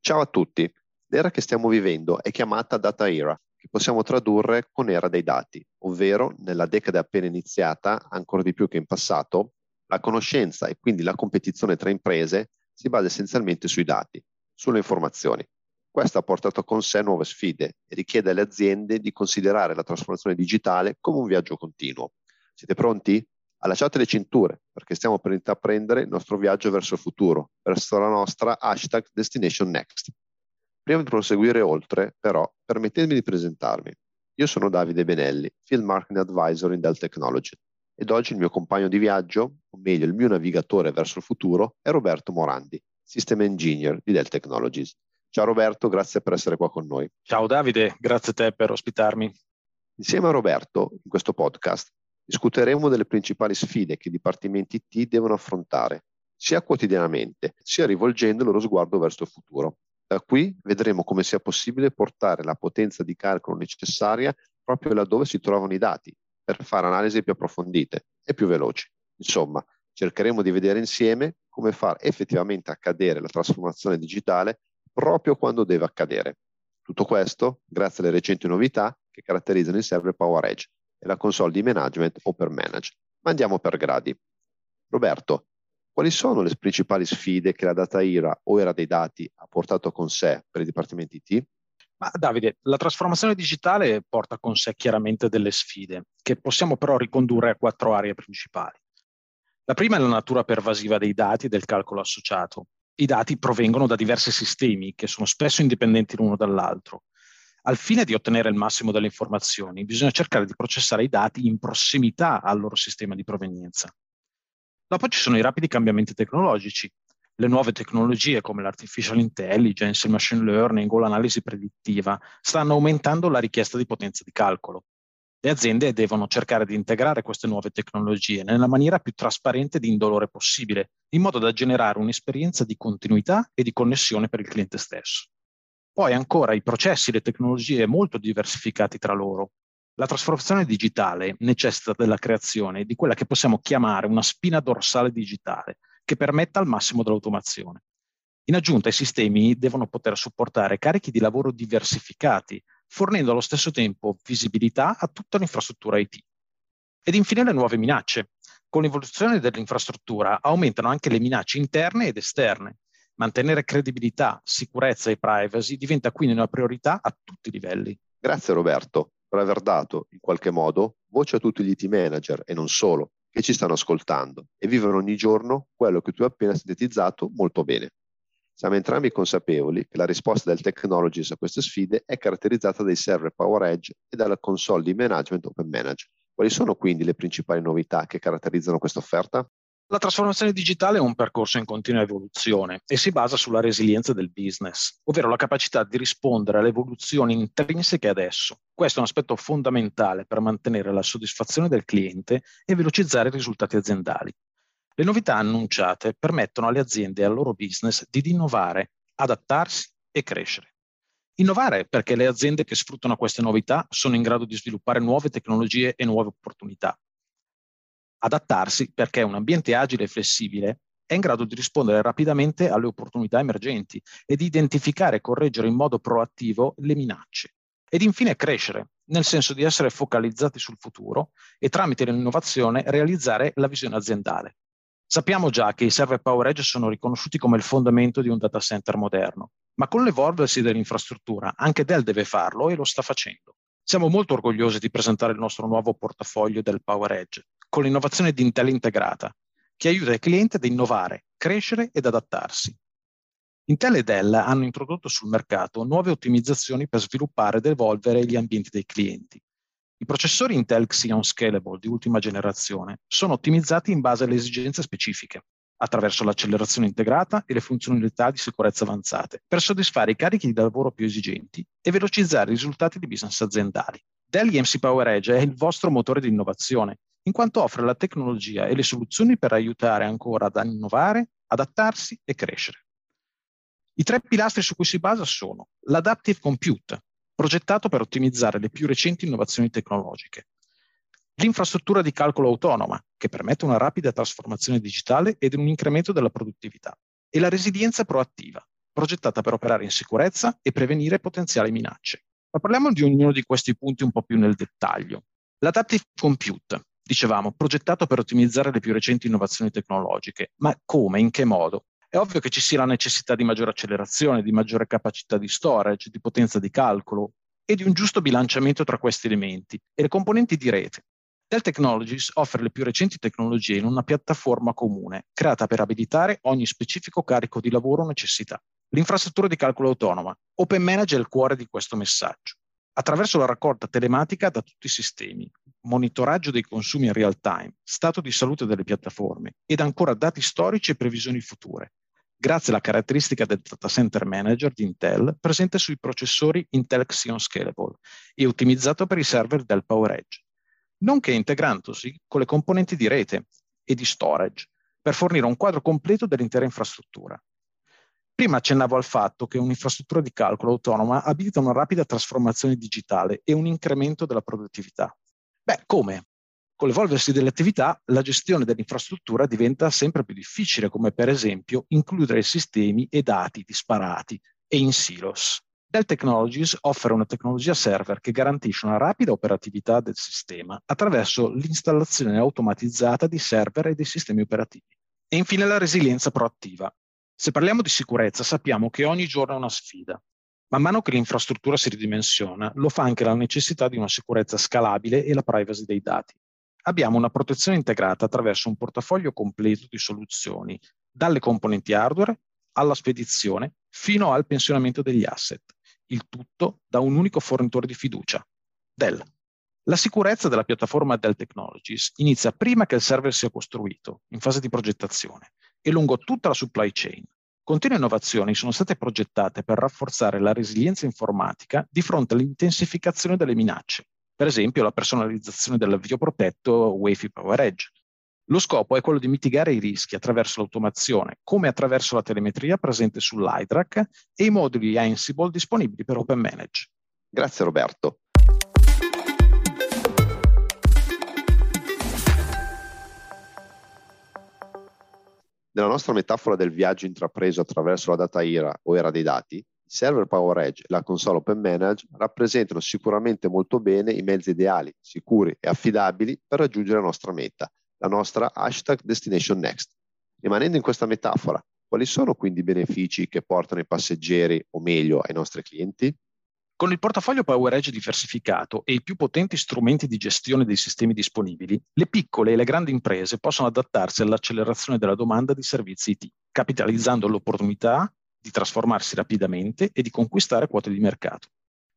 Ciao a tutti. L'era che stiamo vivendo è chiamata Data Era, che possiamo tradurre con era dei dati, ovvero nella decade appena iniziata, ancora di più che in passato, la conoscenza e quindi la competizione tra imprese si basa essenzialmente sui dati, sulle informazioni. Questo ha portato con sé nuove sfide e richiede alle aziende di considerare la trasformazione digitale come un viaggio continuo. Siete pronti? Allacciate le cinture perché stiamo per intraprendere il nostro viaggio verso il futuro, verso la nostra hashtag Destination Next. Prima di proseguire oltre, però, permettetemi di presentarmi. Io sono Davide Benelli, Field Marketing Advisor in Dell Technology ed oggi il mio compagno di viaggio, o meglio il mio navigatore verso il futuro, è Roberto Morandi, System Engineer di Dell Technologies. Ciao Roberto, grazie per essere qua con noi. Ciao Davide, grazie a te per ospitarmi. Insieme a Roberto, in questo podcast, discuteremo delle principali sfide che i dipartimenti IT devono affrontare, sia quotidianamente, sia rivolgendo il loro sguardo verso il futuro. Da qui vedremo come sia possibile portare la potenza di calcolo necessaria proprio laddove si trovano i dati, per fare analisi più approfondite e più veloci. Insomma, cercheremo di vedere insieme come far effettivamente accadere la trasformazione digitale proprio quando deve accadere. Tutto questo grazie alle recenti novità che caratterizzano il server Power Edge e la console di management Open Manage. Ma andiamo per gradi. Roberto, quali sono le principali sfide che la data era o era dei dati ha portato con sé per i dipartimenti IT? Ma Davide, la trasformazione digitale porta con sé chiaramente delle sfide, che possiamo però ricondurre a quattro aree principali. La prima è la natura pervasiva dei dati e del calcolo associato. I dati provengono da diversi sistemi che sono spesso indipendenti l'uno dall'altro. Al fine di ottenere il massimo delle informazioni, bisogna cercare di processare i dati in prossimità al loro sistema di provenienza. Dopo ci sono i rapidi cambiamenti tecnologici. Le nuove tecnologie come l'artificial intelligence, il machine learning o l'analisi predittiva stanno aumentando la richiesta di potenza di calcolo. Le aziende devono cercare di integrare queste nuove tecnologie nella maniera più trasparente ed indolore possibile, in modo da generare un'esperienza di continuità e di connessione per il cliente stesso. Poi ancora i processi e le tecnologie molto diversificati tra loro, la trasformazione digitale necessita della creazione di quella che possiamo chiamare una spina dorsale digitale, che permetta al massimo dell'automazione. In aggiunta, i sistemi devono poter supportare carichi di lavoro diversificati, fornendo allo stesso tempo visibilità a tutta l'infrastruttura IT. Ed infine le nuove minacce. Con l'evoluzione dell'infrastruttura aumentano anche le minacce interne ed esterne. Mantenere credibilità, sicurezza e privacy diventa quindi una priorità a tutti i livelli. Grazie Roberto per aver dato, in qualche modo, voce a tutti gli IT manager e non solo, che ci stanno ascoltando e vivono ogni giorno quello che tu hai appena sintetizzato molto bene. Siamo entrambi consapevoli che la risposta del Technologies a queste sfide è caratterizzata dai server Power Edge e dalla console di management Open Manage. Quali sono quindi le principali novità che caratterizzano questa offerta? La trasformazione digitale è un percorso in continua evoluzione e si basa sulla resilienza del business, ovvero la capacità di rispondere alle evoluzioni intrinseche adesso. Questo è un aspetto fondamentale per mantenere la soddisfazione del cliente e velocizzare i risultati aziendali. Le novità annunciate permettono alle aziende e al loro business di innovare, adattarsi e crescere. Innovare perché le aziende che sfruttano queste novità sono in grado di sviluppare nuove tecnologie e nuove opportunità adattarsi perché un ambiente agile e flessibile è in grado di rispondere rapidamente alle opportunità emergenti e di identificare e correggere in modo proattivo le minacce. Ed infine crescere, nel senso di essere focalizzati sul futuro e tramite l'innovazione realizzare la visione aziendale. Sappiamo già che i server Power Edge sono riconosciuti come il fondamento di un data center moderno, ma con l'evolversi dell'infrastruttura anche Dell deve farlo e lo sta facendo. Siamo molto orgogliosi di presentare il nostro nuovo portafoglio del Power Edge, con l'innovazione di Intel integrata, che aiuta il cliente ad innovare, crescere ed adattarsi. Intel e Dell hanno introdotto sul mercato nuove ottimizzazioni per sviluppare ed evolvere gli ambienti dei clienti. I processori Intel Xeon Scalable di ultima generazione sono ottimizzati in base alle esigenze specifiche, attraverso l'accelerazione integrata e le funzionalità di sicurezza avanzate, per soddisfare i carichi di lavoro più esigenti e velocizzare i risultati di business aziendali. Dell EMC Power Edge è il vostro motore di innovazione in quanto offre la tecnologia e le soluzioni per aiutare ancora ad innovare, adattarsi e crescere. I tre pilastri su cui si basa sono l'adaptive compute, progettato per ottimizzare le più recenti innovazioni tecnologiche. L'infrastruttura di calcolo autonoma, che permette una rapida trasformazione digitale ed un incremento della produttività. E la resilienza proattiva, progettata per operare in sicurezza e prevenire potenziali minacce. Ma parliamo di ognuno di questi punti un po' più nel dettaglio. L'Adaptive Compute, dicevamo, progettato per ottimizzare le più recenti innovazioni tecnologiche. Ma come, in che modo? È ovvio che ci sia la necessità di maggiore accelerazione, di maggiore capacità di storage, di potenza di calcolo e di un giusto bilanciamento tra questi elementi e le componenti di rete. Dell Technologies offre le più recenti tecnologie in una piattaforma comune, creata per abilitare ogni specifico carico di lavoro o necessità. L'infrastruttura di calcolo autonoma, Open Manage è il cuore di questo messaggio. Attraverso la raccolta telematica da tutti i sistemi, monitoraggio dei consumi in real time, stato di salute delle piattaforme ed ancora dati storici e previsioni future, grazie alla caratteristica del Data Center Manager di Intel presente sui processori Intel Xeon Scalable e ottimizzato per i server del PowerEdge, nonché integrandosi con le componenti di rete e di storage per fornire un quadro completo dell'intera infrastruttura. Prima accennavo al fatto che un'infrastruttura di calcolo autonoma abilita una rapida trasformazione digitale e un incremento della produttività. Beh, come? Con l'evolversi delle attività, la gestione dell'infrastruttura diventa sempre più difficile, come per esempio includere sistemi e dati disparati e in silos. Dell Technologies offre una tecnologia server che garantisce una rapida operatività del sistema attraverso l'installazione automatizzata di server e dei sistemi operativi. E infine la resilienza proattiva. Se parliamo di sicurezza sappiamo che ogni giorno è una sfida. Man mano che l'infrastruttura si ridimensiona, lo fa anche la necessità di una sicurezza scalabile e la privacy dei dati abbiamo una protezione integrata attraverso un portafoglio completo di soluzioni, dalle componenti hardware alla spedizione fino al pensionamento degli asset, il tutto da un unico fornitore di fiducia, Dell. La sicurezza della piattaforma Dell Technologies inizia prima che il server sia costruito, in fase di progettazione, e lungo tutta la supply chain. Continue innovazioni sono state progettate per rafforzare la resilienza informatica di fronte all'intensificazione delle minacce, per esempio la personalizzazione dell'avvio protetto Wi-Fi Power Edge. Lo scopo è quello di mitigare i rischi attraverso l'automazione, come attraverso la telemetria presente sull'IDRAC e i moduli Ansible disponibili per Open Manage. Grazie Roberto. Nella nostra metafora del viaggio intrapreso attraverso la data IRA o era dei dati, server PowerEdge e la console Open Manage rappresentano sicuramente molto bene i mezzi ideali, sicuri e affidabili per raggiungere la nostra meta, la nostra hashtag Destination Next. Rimanendo in questa metafora, quali sono quindi i benefici che portano i passeggeri, o meglio, ai nostri clienti? Con il portafoglio PowerEdge diversificato e i più potenti strumenti di gestione dei sistemi disponibili, le piccole e le grandi imprese possono adattarsi all'accelerazione della domanda di servizi IT, capitalizzando l'opportunità di trasformarsi rapidamente e di conquistare quote di mercato.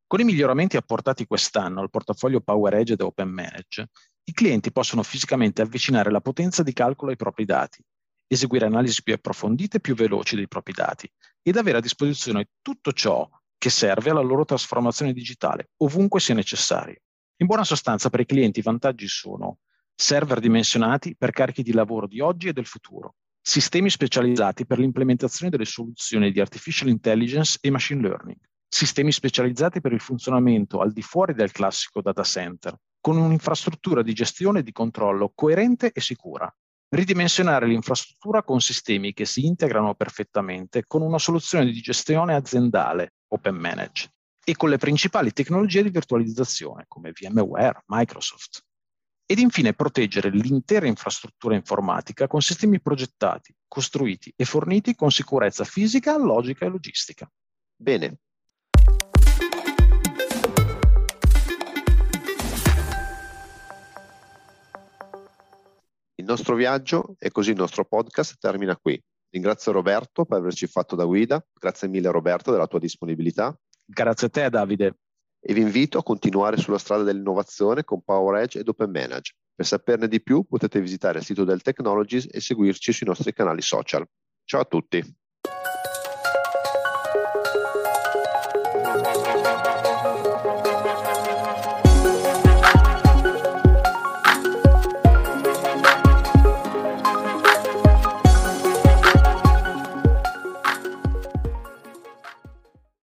Con i miglioramenti apportati quest'anno al portafoglio PowerEdge ed Open Manage, i clienti possono fisicamente avvicinare la potenza di calcolo ai propri dati, eseguire analisi più approfondite e più veloci dei propri dati ed avere a disposizione tutto ciò che serve alla loro trasformazione digitale, ovunque sia necessario. In buona sostanza, per i clienti i vantaggi sono server dimensionati per carichi di lavoro di oggi e del futuro, sistemi specializzati per l'implementazione delle soluzioni di artificial intelligence e machine learning, sistemi specializzati per il funzionamento al di fuori del classico data center, con un'infrastruttura di gestione e di controllo coerente e sicura. Ridimensionare l'infrastruttura con sistemi che si integrano perfettamente con una soluzione di gestione aziendale, Open Manage, e con le principali tecnologie di virtualizzazione come VMware, Microsoft ed infine proteggere l'intera infrastruttura informatica con sistemi progettati, costruiti e forniti con sicurezza fisica, logica e logistica. Bene. Il nostro viaggio e così il nostro podcast termina qui. Ringrazio Roberto per averci fatto da guida. Grazie mille Roberto della tua disponibilità. Grazie a te Davide e vi invito a continuare sulla strada dell'innovazione con PowerEdge ed Open Manage. Per saperne di più potete visitare il sito del Technologies e seguirci sui nostri canali social. Ciao a tutti!